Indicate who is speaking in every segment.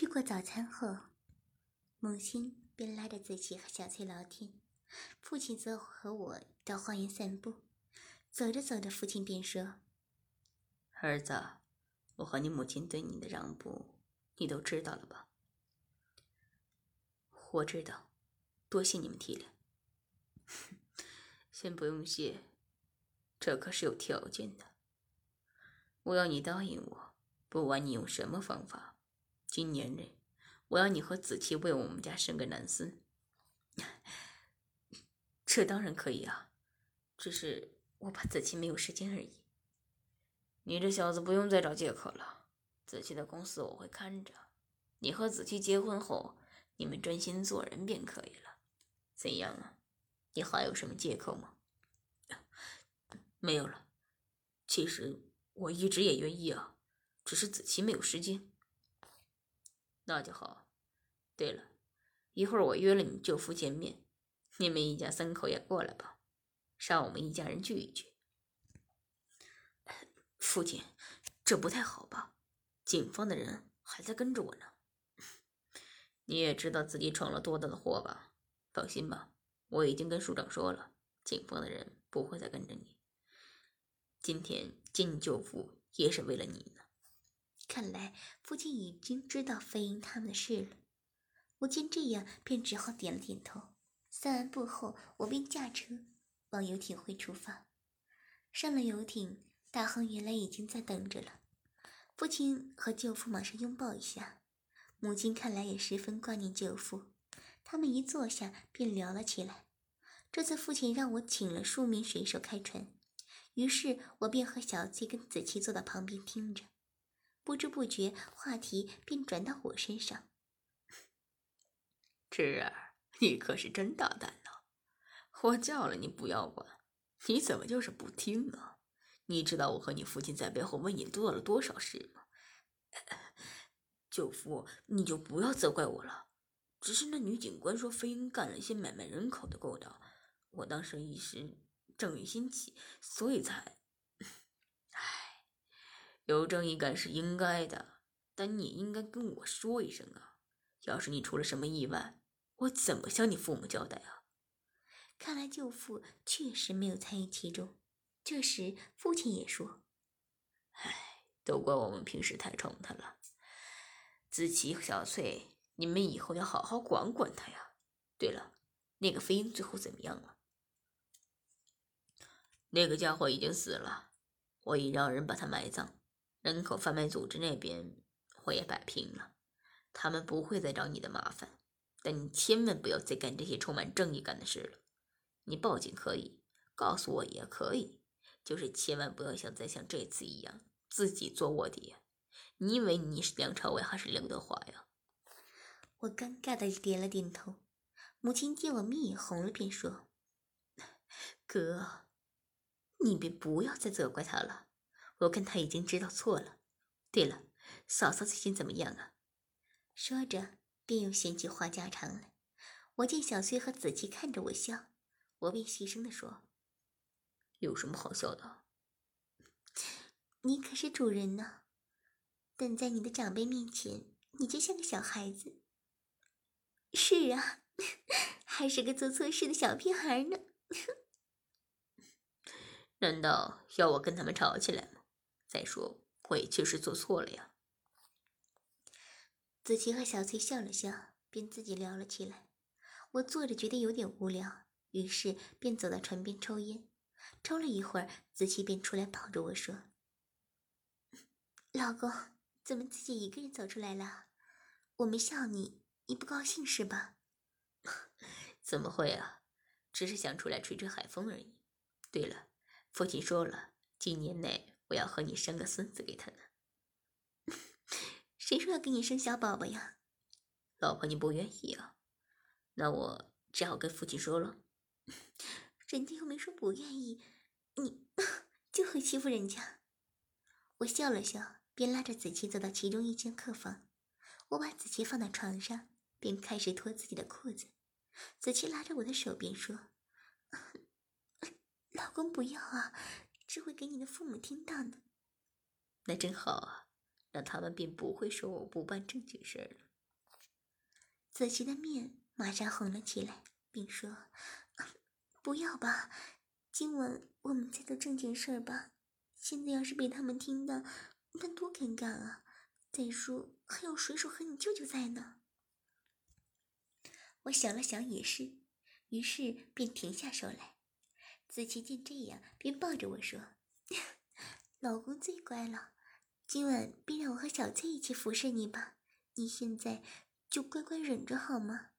Speaker 1: 吃过早餐后，母亲便拉着自己和小翠聊天，父亲则和我到花园散步。走着走着，父亲便说：“
Speaker 2: 儿子，我和你母亲对你的让步，你都知道了吧？”“我知道，多谢你们体谅。”“先不用谢，这可是有条件的。我要你答应我，不管你用什么方法。”今年内，我要你和子期为我们家生个男孙。这当然可以啊，只是我怕子期没有时间而已。你这小子不用再找借口了，子期的公司我会看着。你和子期结婚后，你们专心做人便可以了。怎样啊？你还有什么借口吗？没有了。其实我一直也愿意啊，只是子期没有时间。那就好。对了，一会儿我约了你舅父见面，你们一家三口也过来吧，让我们一家人聚一聚。父亲，这不太好吧？警方的人还在跟着我呢。你也知道自己闯了多大的祸吧？放心吧，我已经跟署长说了，警方的人不会再跟着你。今天见你舅父也是为了你。
Speaker 1: 看来父亲已经知道飞鹰他们的事了。我见这样，便只好点了点头。散完步后，我便驾车往游艇会出发。上了游艇，大亨原来已经在等着了。父亲和舅父马上拥抱一下，母亲看来也十分挂念舅父。他们一坐下，便聊了起来。这次父亲让我请了数名水手开船，于是我便和小翠跟子琪坐到旁边听着。不知不觉，话题便转到我身上。
Speaker 2: 侄儿，你可是真大胆呢！我叫了你不要管，你怎么就是不听呢？你知道我和你父亲在背后为你做了多少事吗？舅父，你就不要责怪我了。只是那女警官说飞鹰干了一些买卖人口的勾当，我当时一时正义心起，所以才……有正义感是应该的，但你应该跟我说一声啊！要是你出了什么意外，我怎么向你父母交代啊？
Speaker 1: 看来舅父确实没有参与其中。这时，父亲也说：“
Speaker 2: 唉，都怪我们平时太宠他了。子琪和小翠，你们以后要好好管管他呀。对了，那个飞鹰最后怎么样了？那个家伙已经死了，我已让人把他埋葬。”人口贩卖组织那边我也摆平了，他们不会再找你的麻烦。但你千万不要再干这些充满正义感的事了。你报警可以，告诉我也可以，就是千万不要像再像这次一样自己做卧底。你以为你是梁朝伟还是刘德华呀？
Speaker 1: 我尴尬的点了点头。母亲见我面也红了，便说：“
Speaker 2: 哥，你别不要再责怪他了。”我看他已经知道错了。对了，嫂嫂最近怎么样啊？
Speaker 1: 说着，便又闲起话家常来。我见小翠和子琪看着我笑，我便细声的说：“
Speaker 2: 有什么好笑的？
Speaker 1: 你可是主人呢，但在你的长辈面前，你就像个小孩子。是啊，还是个做错事的小屁孩呢。
Speaker 2: 难道要我跟他们吵起来吗？”再说，我也确实做错了呀。
Speaker 1: 子琪和小翠笑了笑，便自己聊了起来。我坐着觉得有点无聊，于是便走到船边抽烟。抽了一会儿，子琪便出来抱着我说：“老公，怎么自己一个人走出来了？我没笑你，你不高兴是吧？”“
Speaker 2: 怎么会啊，只是想出来吹吹海风而已。”“对了，父亲说了，今年内……”我要和你生个孙子给他呢。
Speaker 1: 谁说要给你生小宝宝呀？
Speaker 2: 老婆，你不愿意啊？那我只好跟父亲说了。
Speaker 1: 人家又没说不愿意，你 就会欺负人家。我笑了笑，便拉着子琪走到其中一间客房。我把子琪放到床上，便开始脱自己的裤子。子琪拉着我的手，便说：“老公，不要啊！”只会给你的父母听到的。
Speaker 2: 那真好啊，那他们便不会说我不办正经事了。
Speaker 1: 子琪的面马上红了起来，并说：“不要吧，今晚我们再做正经事儿吧。现在要是被他们听到，那多尴尬啊！再说还有水手和你舅舅在呢。”我想了想，也是，于是便停下手来。子琪见这样，便抱着我说：“ 老公最乖了，今晚便让我和小翠一起服侍你吧。你现在就乖乖忍着好吗？”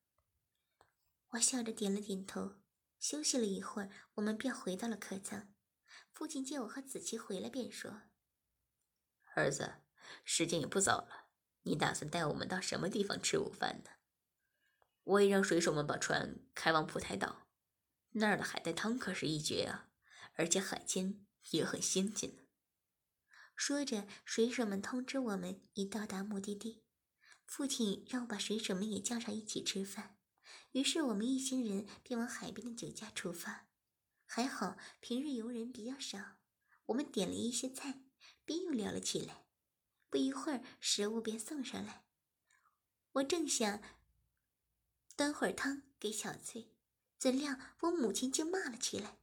Speaker 1: 我笑着点了点头。休息了一会儿，我们便回到了客舱。父亲见我和子琪回来，便说：“
Speaker 2: 儿子，时间也不早了，你打算带我们到什么地方吃午饭呢？”我也让水手们把船开往普台岛。那儿的海带汤可是一绝啊，而且海鲜也很新鲜。
Speaker 1: 说着，水手们通知我们已到达目的地。父亲让我把水手们也叫上一起吃饭。于是我们一行人便往海边的酒家出发。还好平日游人比较少，我们点了一些菜，便又聊了起来。不一会儿，食物便送上来。我正想端会儿汤给小翠。怎料我母亲竟骂了起来：“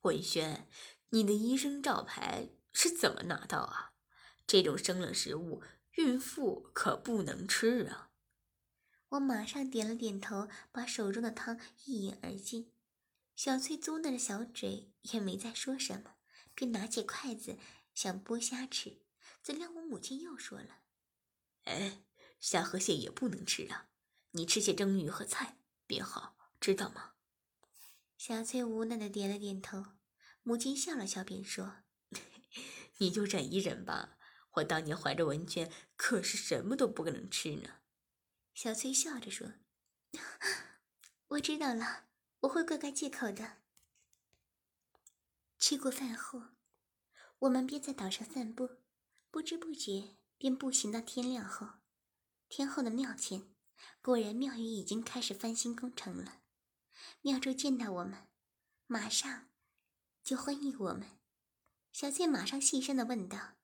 Speaker 2: 文轩，你的医生照牌是怎么拿到啊？这种生冷食物，孕妇可不能吃啊！”
Speaker 1: 我马上点了点头，把手中的汤一饮而尽。小翠嘟囔着小嘴，也没再说什么，便拿起筷子想剥虾吃。怎料我母亲又说了：“
Speaker 2: 哎，虾和蟹也不能吃啊，你吃些蒸鱼和菜。”便好，知道吗？
Speaker 1: 小翠无奈的点了点头。母亲笑了笑，便说：“
Speaker 2: 你就忍一忍吧。我当年怀着文娟，可是什么都不能吃呢。”
Speaker 1: 小翠笑着说：“我知道了，我会乖乖戒口的。”吃过饭后，我们便在岛上散步，不知不觉便步行到天亮后。天后的庙前。果然，庙宇已经开始翻新工程了。庙祝见到我们，马上就欢迎我们。小翠马上细声的问道：“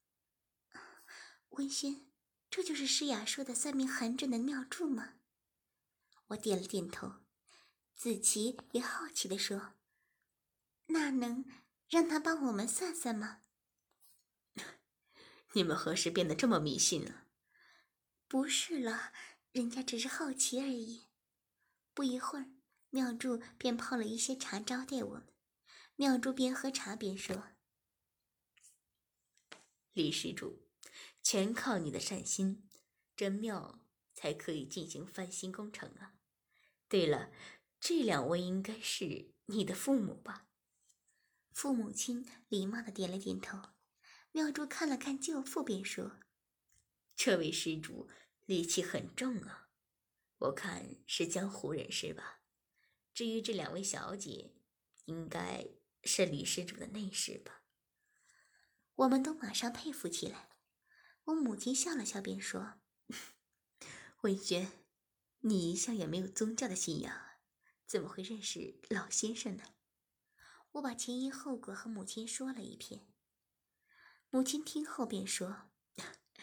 Speaker 1: 温轩，这就是诗雅说的算命很准的庙祝吗？”我点了点头。子琪也好奇的说：“那能让他帮我们算算吗？”
Speaker 2: 你们何时变得这么迷信了？
Speaker 1: 不是了。人家只是好奇而已。不一会儿，妙祝便泡了一些茶招待我们。妙祝边喝茶边说：“
Speaker 2: 李施主，全靠你的善心，这庙才可以进行翻新工程啊。对了，这两位应该是你的父母吧？”
Speaker 1: 父母亲礼貌的点了点头。妙珠看了看舅父，便说：“
Speaker 2: 这位施主。”戾气很重啊，我看是江湖人士吧。至于这两位小姐，应该是李施主的内侍吧。
Speaker 1: 我们都马上佩服起来。我母亲笑了笑，便说：“
Speaker 2: 文轩，你一向也没有宗教的信仰，怎么会认识老先生呢？”
Speaker 1: 我把前因后果和母亲说了一遍。母亲听后便说：“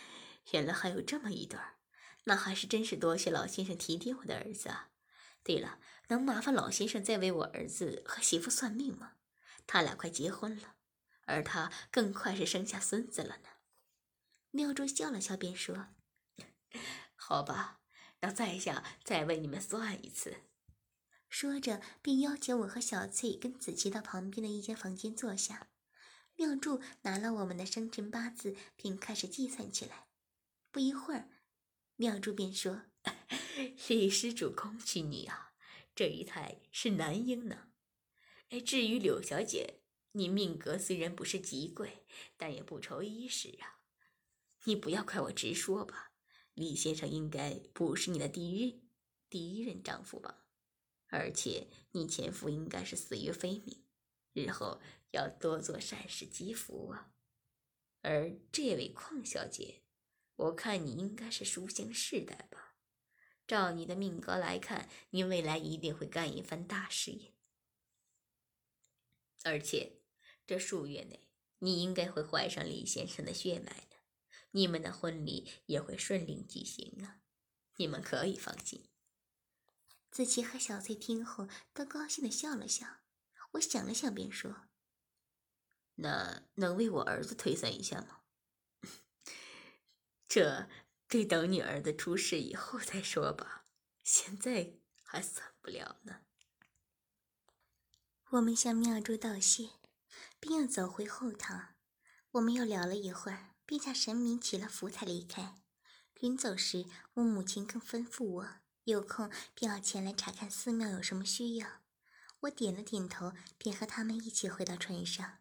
Speaker 2: 原来还有这么一段。”那还是真是多谢老先生提点我的儿子啊！对了，能麻烦老先生再为我儿子和媳妇算命吗？他俩快结婚了，而他更快是生下孙子了呢。
Speaker 1: 妙珠笑了笑，便说：“
Speaker 2: 好吧，让在下再为你们算一次。”
Speaker 1: 说着，便邀请我和小翠跟子琪到旁边的一间房间坐下。妙珠拿了我们的生辰八字，便开始计算起来。不一会儿。妙珠便说：“
Speaker 2: 李施主，恭喜你啊！这一胎是男婴呢。哎，至于柳小姐，你命格虽然不是极贵，但也不愁衣食啊。你不要怪我直说吧，李先生应该不是你的第一第一任丈夫吧？而且你前夫应该是死于非命，日后要多做善事积福啊。而这位邝小姐。”我看你应该是书香世代吧，照你的命格来看，你未来一定会干一番大事业，而且这数月内你应该会怀上李先生的血脉的，你们的婚礼也会顺利举行啊。你们可以放心。
Speaker 1: 子琪和小翠听后都高兴的笑了笑。我想了想，便说：“
Speaker 2: 那能为我儿子推算一下吗？”这得等你儿子出事以后再说吧，现在还算不了呢。
Speaker 1: 我们向妙珠道谢，并又走回后堂。我们又聊了一会儿，并向神明祈了福才离开。临走时，我母亲更吩咐我，有空便要前来查看寺庙有什么需要。我点了点头，便和他们一起回到船上。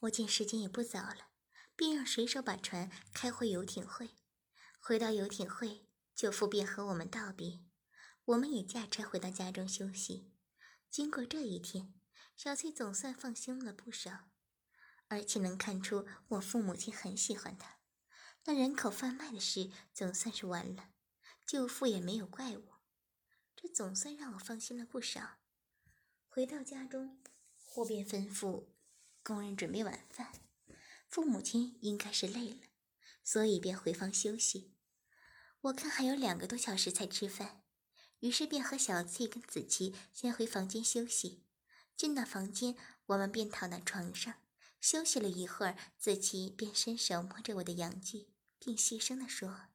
Speaker 1: 我见时间也不早了，便让水手把船开回游艇会。回到游艇会，舅父便和我们道别，我们也驾车回到家中休息。经过这一天，小翠总算放心了不少。而且能看出我父母亲很喜欢她，那人口贩卖的事总算是完了，舅父也没有怪我，这总算让我放心了不少。回到家中，我便吩咐工人准备晚饭。父母亲应该是累了，所以便回房休息。我看还有两个多小时才吃饭，于是便和小翠跟子琪先回房间休息。进到房间，我们便躺到床上。休息了一会儿，子琪便伸手摸着我的阳具，并细声地说：“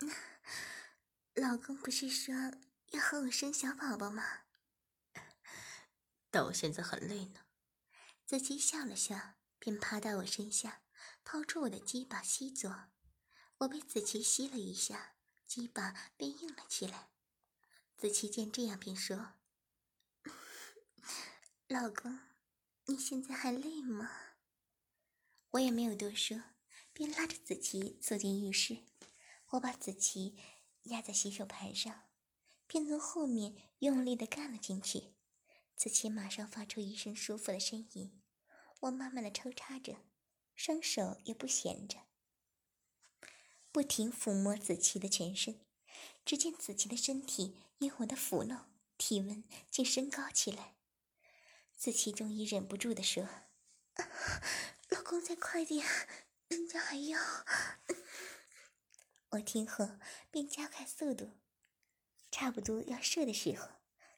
Speaker 1: 老公不是说要和我生小宝宝吗？
Speaker 2: 但我现在很累呢。”
Speaker 1: 子琪笑了笑，便趴到我身下，掏出我的鸡巴吸嘬。我被子琪吸了一下，鸡巴便硬了起来。子琪见这样，便说：“ 老公。”你现在还累吗？我也没有多说，便拉着子琪走进浴室。我把子琪压在洗手盘上，便从后面用力的干了进去。子琪马上发出一声舒服的呻吟。我慢慢的抽插着，双手也不闲着，不停抚摸子琪的全身。只见子琪的身体因我的抚弄，体温竟升高起来。子琪终于忍不住的说：“老公，再快点，人家还要。”我听后便加快速度，差不多要射的时候，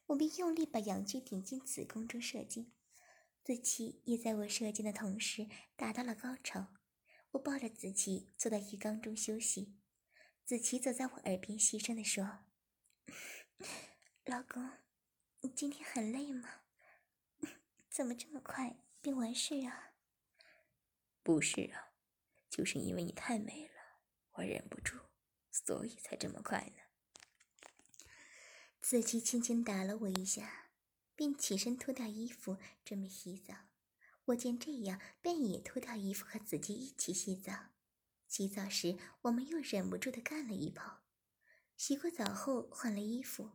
Speaker 1: 我便用力把阳具顶进子宫中射精。子琪也在我射精的同时达到了高潮。我抱着子琪坐到浴缸中休息，子琪则在我耳边细声的说：“ 老公，你今天很累吗？”怎么这么快便完事啊？
Speaker 2: 不是啊，就是因为你太美了，我忍不住，所以才这么快呢。
Speaker 1: 子琪轻轻打了我一下，便起身脱掉衣服准备洗澡。我见这样，便也脱掉衣服和子琪一起洗澡。洗澡时，我们又忍不住的干了一泡。洗过澡后换了衣服，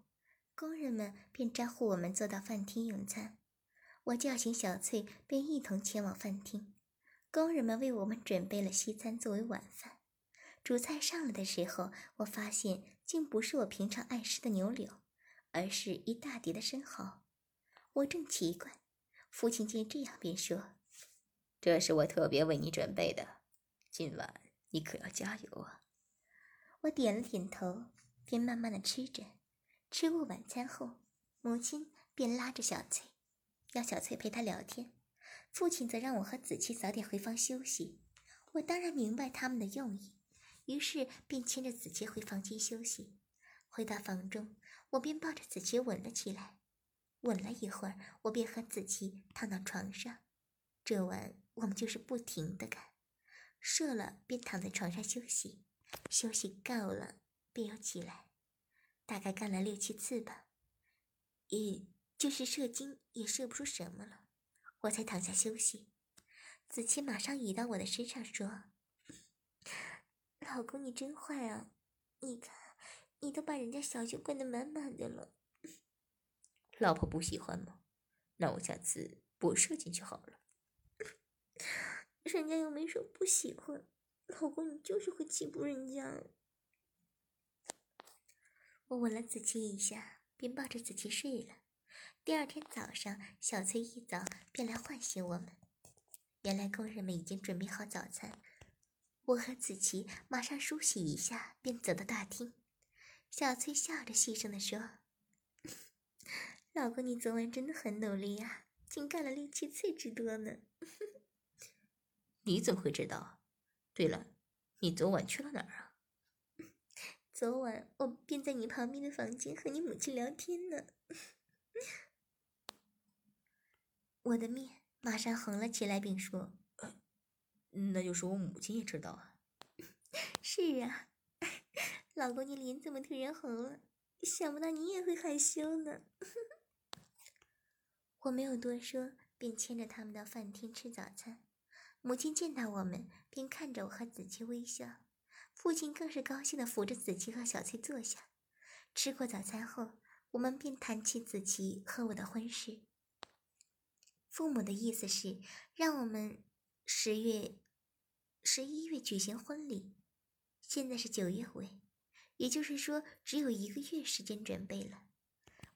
Speaker 1: 工人们便招呼我们坐到饭厅用餐。我叫醒小翠，便一同前往饭厅。工人们为我们准备了西餐作为晚饭。主菜上来的时候，我发现竟不是我平常爱吃的牛柳，而是一大碟的生蚝。我正奇怪，父亲见这样，便说：“
Speaker 2: 这是我特别为你准备的，今晚你可要加油啊！”
Speaker 1: 我点了点头，便慢慢的吃着。吃过晚餐后，母亲便拉着小翠。要小翠陪她聊天，父亲则让我和子琪早点回房休息。我当然明白他们的用意，于是便牵着子琪回房间休息。回到房中，我便抱着子琪吻了起来。吻了一会儿，我便和子琪躺到床上。这晚我们就是不停的干，射了便躺在床上休息，休息够了便又起来，大概干了六七次吧。一。就是射精也射不出什么了，我才躺下休息。子期马上倚到我的身上说：“老公，你真坏啊！你看，你都把人家小穴灌得满满的了。
Speaker 2: 老婆不喜欢吗？那我下次不射进去好了。
Speaker 1: 人家又没说不喜欢，老公你就是会欺负人家。”我吻了子期一下，便抱着子期睡了。第二天早上，小翠一早便来唤醒我们。原来工人们已经准备好早餐。我和子琪马上梳洗一下，便走到大厅，小翠笑着细声的说：“老公，你昨晚真的很努力啊，竟干了力气最之多呢。”
Speaker 2: 你怎么会知道？对了，你昨晚去了哪儿啊？
Speaker 1: 昨晚我便在你旁边的房间和你母亲聊天呢。我的面马上红了起来，并说：“
Speaker 2: 那就是我母亲也知道啊。”
Speaker 1: 是啊。老公，你脸怎么突然红了？想不到你也会害羞呢。我没有多说，便牵着他们到饭厅吃早餐。母亲见到我们，便看着我和子琪微笑。父亲更是高兴的扶着子琪和小翠坐下。吃过早餐后，我们便谈起子琪和我的婚事。父母的意思是让我们十月、十一月举行婚礼。现在是九月尾。也就是说，只有一个月时间准备了。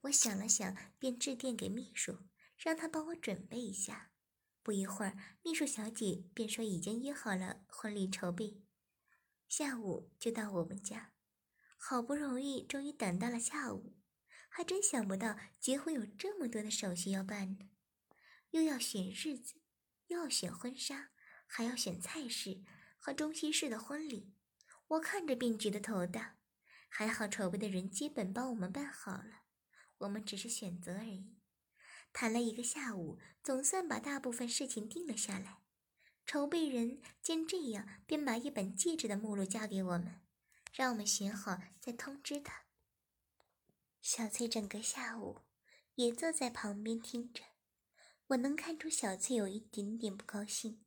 Speaker 1: 我想了想，便致电给秘书，让他帮我准备一下。不一会儿，秘书小姐便说已经约好了婚礼筹备，下午就到我们家。好不容易，终于等到了下午，还真想不到结婚有这么多的手续要办呢，又要选日子，又要选婚纱，还要选菜式和中西式的婚礼。我看着便觉得头大。还好，筹备的人基本帮我们办好了，我们只是选择而已。谈了一个下午，总算把大部分事情定了下来。筹备人见这样，便把一本戒指的目录交给我们，让我们选好再通知他。小翠整个下午也坐在旁边听着，我能看出小翠有一点点不高兴，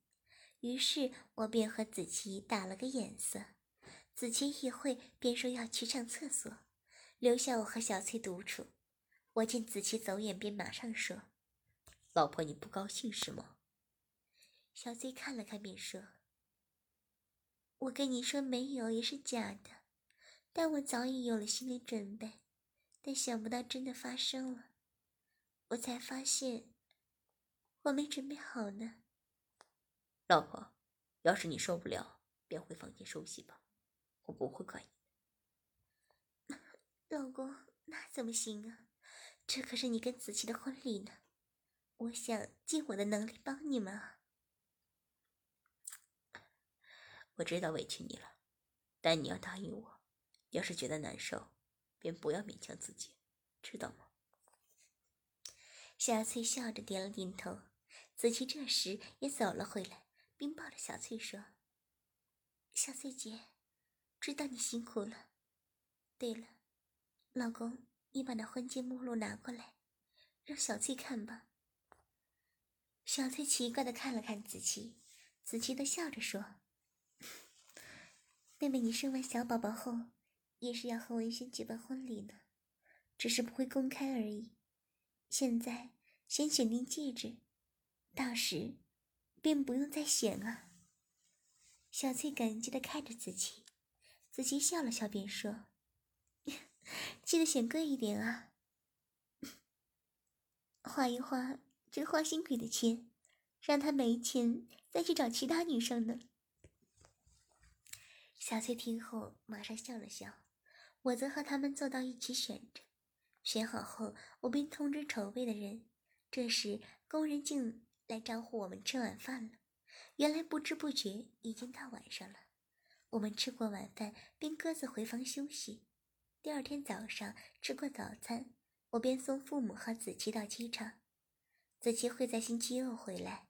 Speaker 1: 于是我便和子琪打了个眼色。子琪一会便说要去上厕所，留下我和小翠独处。我见子琪走远，便马上说：“
Speaker 2: 老婆，你不高兴是吗？”
Speaker 1: 小翠看了看，便说：“我跟你说没有也是假的，但我早已有了心理准备。但想不到真的发生了，我才发现我没准备好呢。”
Speaker 2: 老婆，要是你受不了，便回房间休息吧。我不会怪
Speaker 1: 你，老公，那怎么行啊？这可是你跟子琪的婚礼呢，我想尽我的能力帮你们啊。
Speaker 2: 我知道委屈你了，但你要答应我，要是觉得难受，便不要勉强自己，知道吗？
Speaker 1: 小翠笑着点了点头。子琪这时也走了回来，并抱着小翠说：“小翠姐。”知道你辛苦了。对了，老公，你把那婚戒目录拿过来，让小翠看吧。小翠奇怪的看了看子琪，子琪的笑着说：“ 妹妹，你生完小宝宝后，也是要和文轩举办婚礼呢，只是不会公开而已。现在先选定戒指，到时便不用再选了。”小翠感激的看着子琪。子琪笑了笑，便说：“记得选贵一点啊，花一花这花心鬼的钱，让他没钱再去找其他女生呢。”小翠听后马上笑了笑，我则和他们坐到一起选着。选好后，我便通知筹备的人。这时，工人竟来招呼我们吃晚饭了。原来不知不觉已经到晚上了。我们吃过晚饭，便各自回房休息。第二天早上吃过早餐，我便送父母和子琪到机场。子琪会在星期二回来，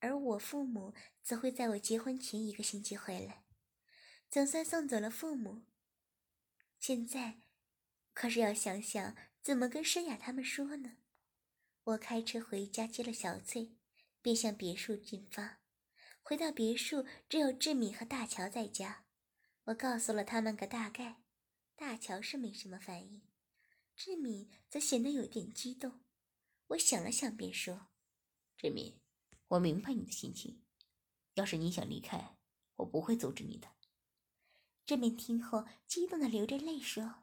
Speaker 1: 而我父母则会在我结婚前一个星期回来。总算送走了父母，现在可是要想想怎么跟申雅他们说呢。我开车回家接了小翠，便向别墅进发。回到别墅，只有志敏和大乔在家。我告诉了他们个大概，大乔是没什么反应，志敏则显得有点激动。我想了想，便说：“
Speaker 2: 志敏，我明白你的心情。要是你想离开，我不会阻止你的。”
Speaker 1: 志敏听后，激动的流着泪说：“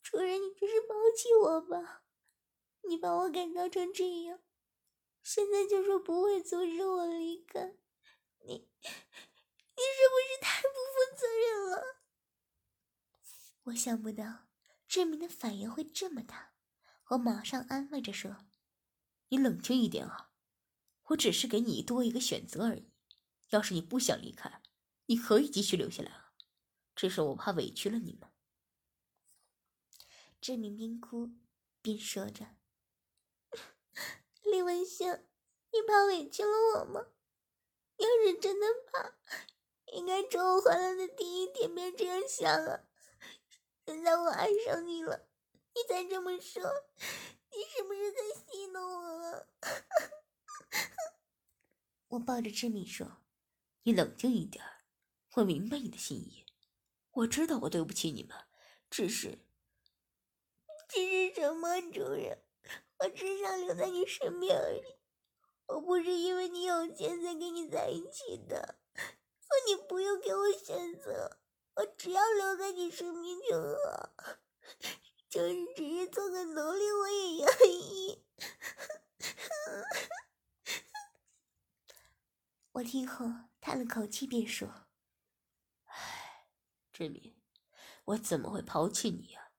Speaker 1: 主人，你这是抛弃我吧？你把我改造成这样。”现在就说不会阻止我离开，你，你是不是太不负责任了？我想不到志明的反应会这么大，我马上安慰着说：“
Speaker 2: 你冷静一点啊，我只是给你多一个选择而已。要是你不想离开，你可以继续留下来啊，只是我怕委屈了你们。”
Speaker 1: 志明边哭边说着：“李文香，你怕委屈了我吗？要是真的怕，应该从我回来的第一天便这样想啊。”现在我爱上你了，你再这么说，你是不是在戏弄我？
Speaker 2: 我抱着志敏说：“你冷静一点，我明白你的心意，我知道我对不起你们，只是……
Speaker 1: 只是什么，主人？我只想留在你身边而已。我不是因为你有钱才跟你在一起的，所以你不用给我选择。”我只要留在你身边就好，就是只是做个奴隶我也愿意。我听后叹了口气，便说：“
Speaker 2: 唉，志明，我怎么会抛弃你呀？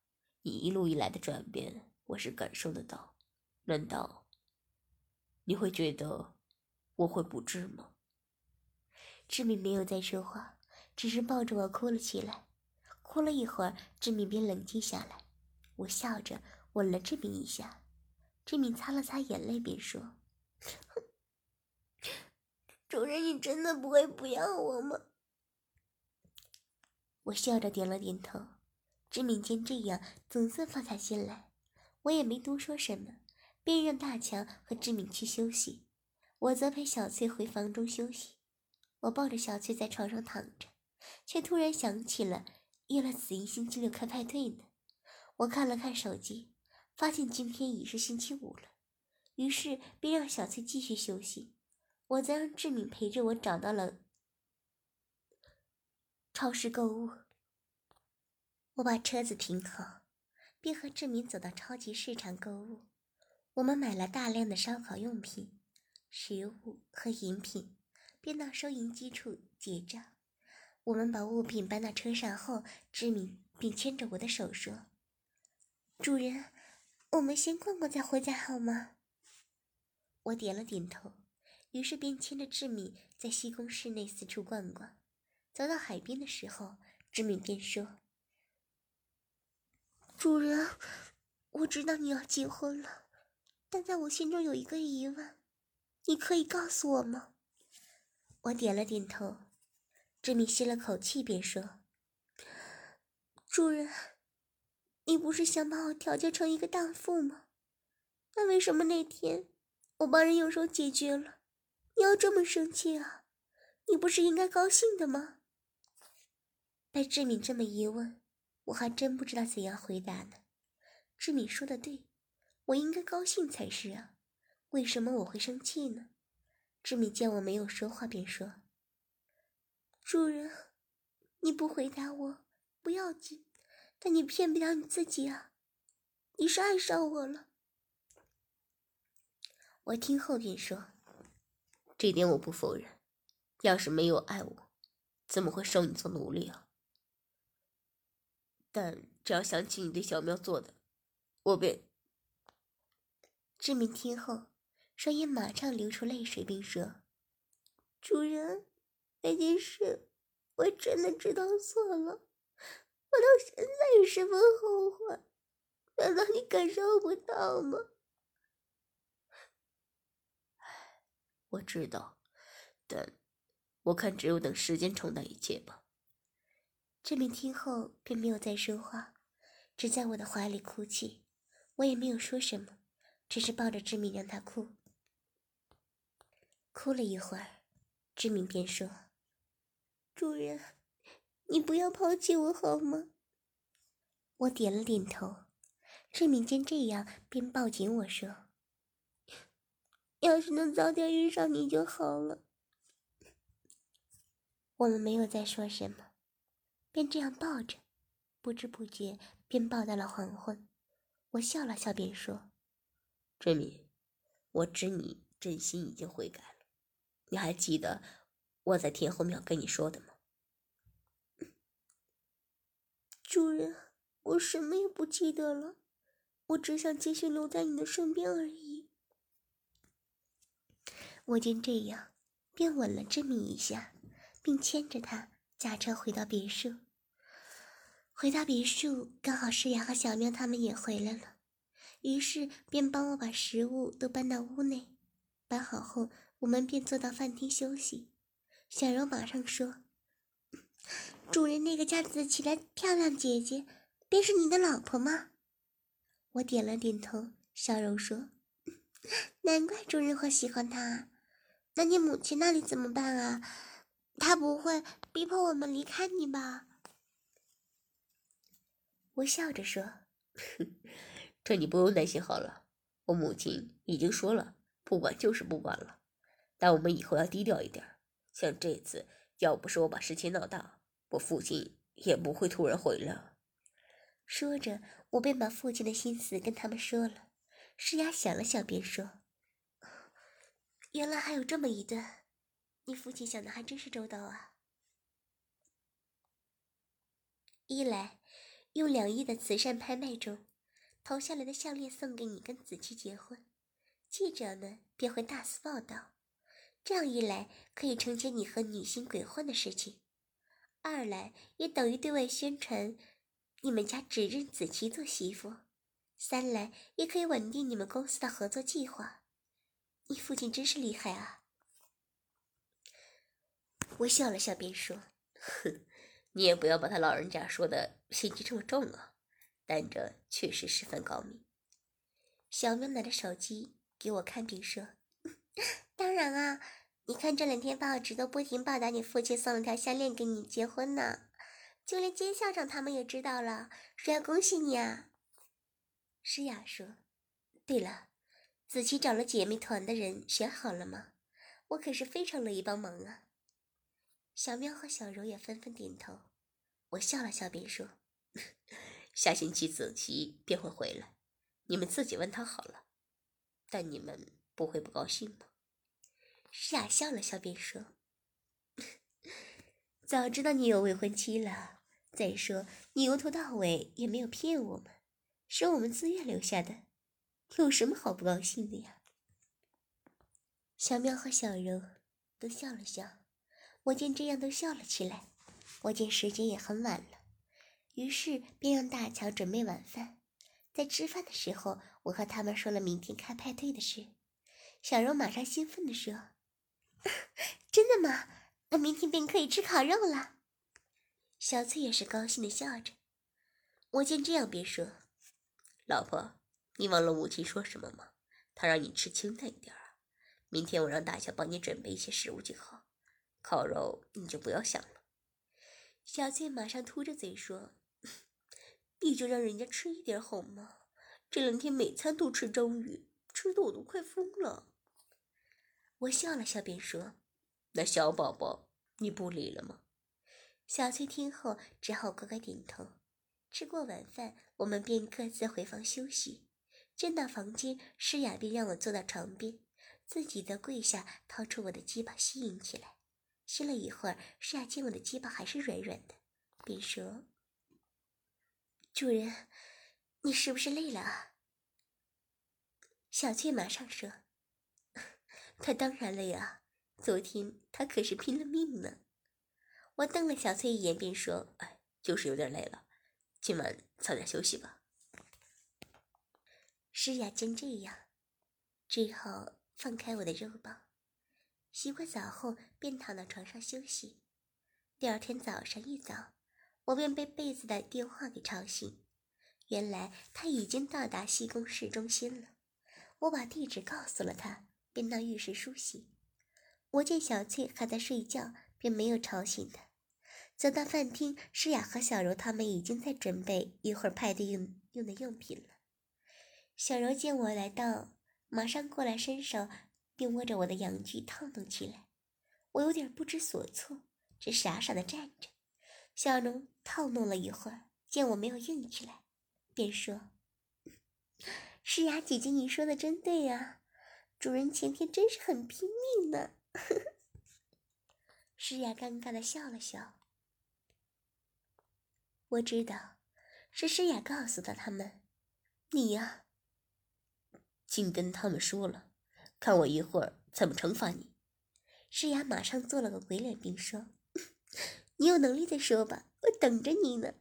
Speaker 2: 你一路以来的转变，我是感受得到。难道你会觉得我会不治吗？”
Speaker 1: 志明没有再说话。只是抱着我哭了起来，哭了一会儿，志敏便冷静下来。我笑着吻了志敏一下，志敏擦了擦眼泪，便说：“主人，你真的不会不要我吗？”我笑着点了点头。志敏见这样，总算放下心来。我也没多说什么，便让大强和志敏去休息，我则陪小翠回房中休息。我抱着小翠在床上躺着。却突然想起了约了子怡星期六开派对呢。我看了看手机，发现今天已是星期五了，于是便让小翠继续休息，我则让志敏陪着我找到了超市购物。我把车子停好，便和志敏走到超级市场购物。我们买了大量的烧烤用品、食物和饮品，便到收银机处结账。我们把物品搬到车上后，志敏便牵着我的手说：“主人，我们先逛逛再回家好吗？”我点了点头，于是便牵着志敏在西宫市内四处逛逛。走到海边的时候，志敏便说：“主人，我知道你要结婚了，但在我心中有一个疑问，你可以告诉我吗？”我点了点头。志敏吸了口气，便说：“主人，你不是想把我调教成一个荡妇吗？那为什么那天我帮人用手解决了，你要这么生气啊？你不是应该高兴的吗？”被志敏这么一问，我还真不知道怎样回答呢。志敏说的对，我应该高兴才是啊，为什么我会生气呢？志敏见我没有说话，便说。主人，你不回答我不要紧，但你骗不了你自己啊！你是爱上我了。我听后便说，
Speaker 2: 这点我不否认。要是没有爱我，怎么会收你做奴隶啊？但只要想起你对小喵做的，我便……
Speaker 1: 志明听后，双眼马上流出泪水，并说：“主人。”那件事，我真的知道错了，我到现在也十分后悔。难道你感受不到吗？
Speaker 2: 我知道，但我看只有等时间冲淡一切吧。
Speaker 1: 志明听后便没有再说话，只在我的怀里哭泣。我也没有说什么，只是抱着志明让他哭。哭了一会儿，志明便说。主人，你不要抛弃我好吗？我点了点头。志敏见这样，便抱紧我说：“要是能早点遇上你就好了。”我们没有再说什么，便这样抱着，不知不觉便抱到了黄昏。我笑了笑，便说：“
Speaker 2: 志敏，我知你真心已经悔改了。你还记得我在天后庙跟你说的吗？”
Speaker 1: 主人，我什么也不记得了，我只想继续留在你的身边而已。我见这样，便吻了志明一下，并牵着他驾车回到别墅。回到别墅，刚好诗雅和小喵他们也回来了，于是便帮我把食物都搬到屋内。搬好后，我们便坐到饭厅休息。小柔马上说：“主人那个叫子起的漂亮姐姐，便是你的老婆吗？”我点了点头。笑容说：“ 难怪主人会喜欢她。那你母亲那里怎么办啊？她不会逼迫我们离开你吧？”
Speaker 2: 我笑着说：“ 这你不用担心好了，我母亲已经说了，不管就是不管了。但我们以后要低调一点，像这次，要不是我把事情闹大，我父亲也不会突然回来。”
Speaker 1: 说着，我便把父亲的心思跟他们说了。诗雅想了想，便说：“原来还有这么一段，你父亲想的还真是周到啊。一来。”用两亿的慈善拍卖中投下来的项链送给你跟子期结婚，记者们便会大肆报道，这样一来可以承接你和女星鬼混的事情；二来也等于对外宣传你们家只认子琪做媳妇；三来也可以稳定你们公司的合作计划。你父亲真是厉害啊！我笑了笑，便说：“
Speaker 2: 哼。”你也不要把他老人家说的心机这么重啊，但这确实十分高明。
Speaker 1: 小喵拿着手机给我看，并说：“ 当然啊，你看这两天报纸都不停报道你父亲送了条项链给你结婚呢，就连金校长他们也知道了，说要恭喜你啊。”诗雅说：“对了，子琪找了姐妹团的人选好了吗？我可是非常乐意帮忙啊。”小喵和小柔也纷纷点头。我笑了笑，便说：“
Speaker 2: 下星期子琪便会回来，你们自己问他好了。但你们不会不高兴吗？”
Speaker 1: 诗雅笑了笑，便说：“ 早知道你有未婚妻了。再说你由头到尾也没有骗我们，是我们自愿留下的，有什么好不高兴的呀？”小喵和小柔都笑了笑。我见这样都笑了起来，我见时间也很晚了，于是便让大乔准备晚饭。在吃饭的时候，我和他们说了明天开派对的事。小柔马上兴奋地说：“ 真的吗？那明天便可以吃烤肉了。”小翠也是高兴的笑着。我见这样，便说：“
Speaker 2: 老婆，你忘了母亲说什么吗？她让你吃清淡一点啊。明天我让大乔帮你准备一些食物就好。”烤肉你就不要想了。
Speaker 1: 小翠马上嘟着嘴说：“ 你就让人家吃一点好吗？这两天每餐都吃章鱼，吃的我都快疯了。”我笑了笑，便说：“
Speaker 2: 那小宝宝你不理了吗？”
Speaker 1: 小翠听后只好乖乖点头。吃过晚饭，我们便各自回房休息。进到房间，诗雅便让我坐到床边，自己则跪下，掏出我的鸡巴吸引起来。吸了一会儿，诗雅见我的鸡巴还是软软的，便说：“主人，你是不是累了啊？”小翠马上说：“他当然累啊，昨天他可是拼了命呢。”我瞪了小翠一眼，便说：“
Speaker 2: 哎，就是有点累了，今晚早点休息吧。”
Speaker 1: 诗雅见这样，只好放开我的肉棒。洗过澡后，便躺到床上休息。第二天早上一早，我便被被子的电话给吵醒。原来他已经到达西宫市中心了。我把地址告诉了他，便到浴室梳洗。我见小翠还在睡觉，便没有吵醒她。走到饭厅，诗雅和小柔他们已经在准备一会儿派对用用的用品了。小柔见我来到，马上过来伸手。并握着我的阳具套弄起来，我有点不知所措，只傻傻的站着。小柔套弄了一会儿，见我没有硬起来，便说：“ 诗雅姐姐，你说的真对呀，主人前天真是很拼命呢。”诗雅尴尬的笑了笑。我知道，是诗雅告诉的他们：“你呀，
Speaker 2: 竟跟他们说了，看我一会儿怎么惩罚你。”
Speaker 1: 诗雅马上做了个鬼脸，并说：“ 你有能力再说吧，我等着你呢。”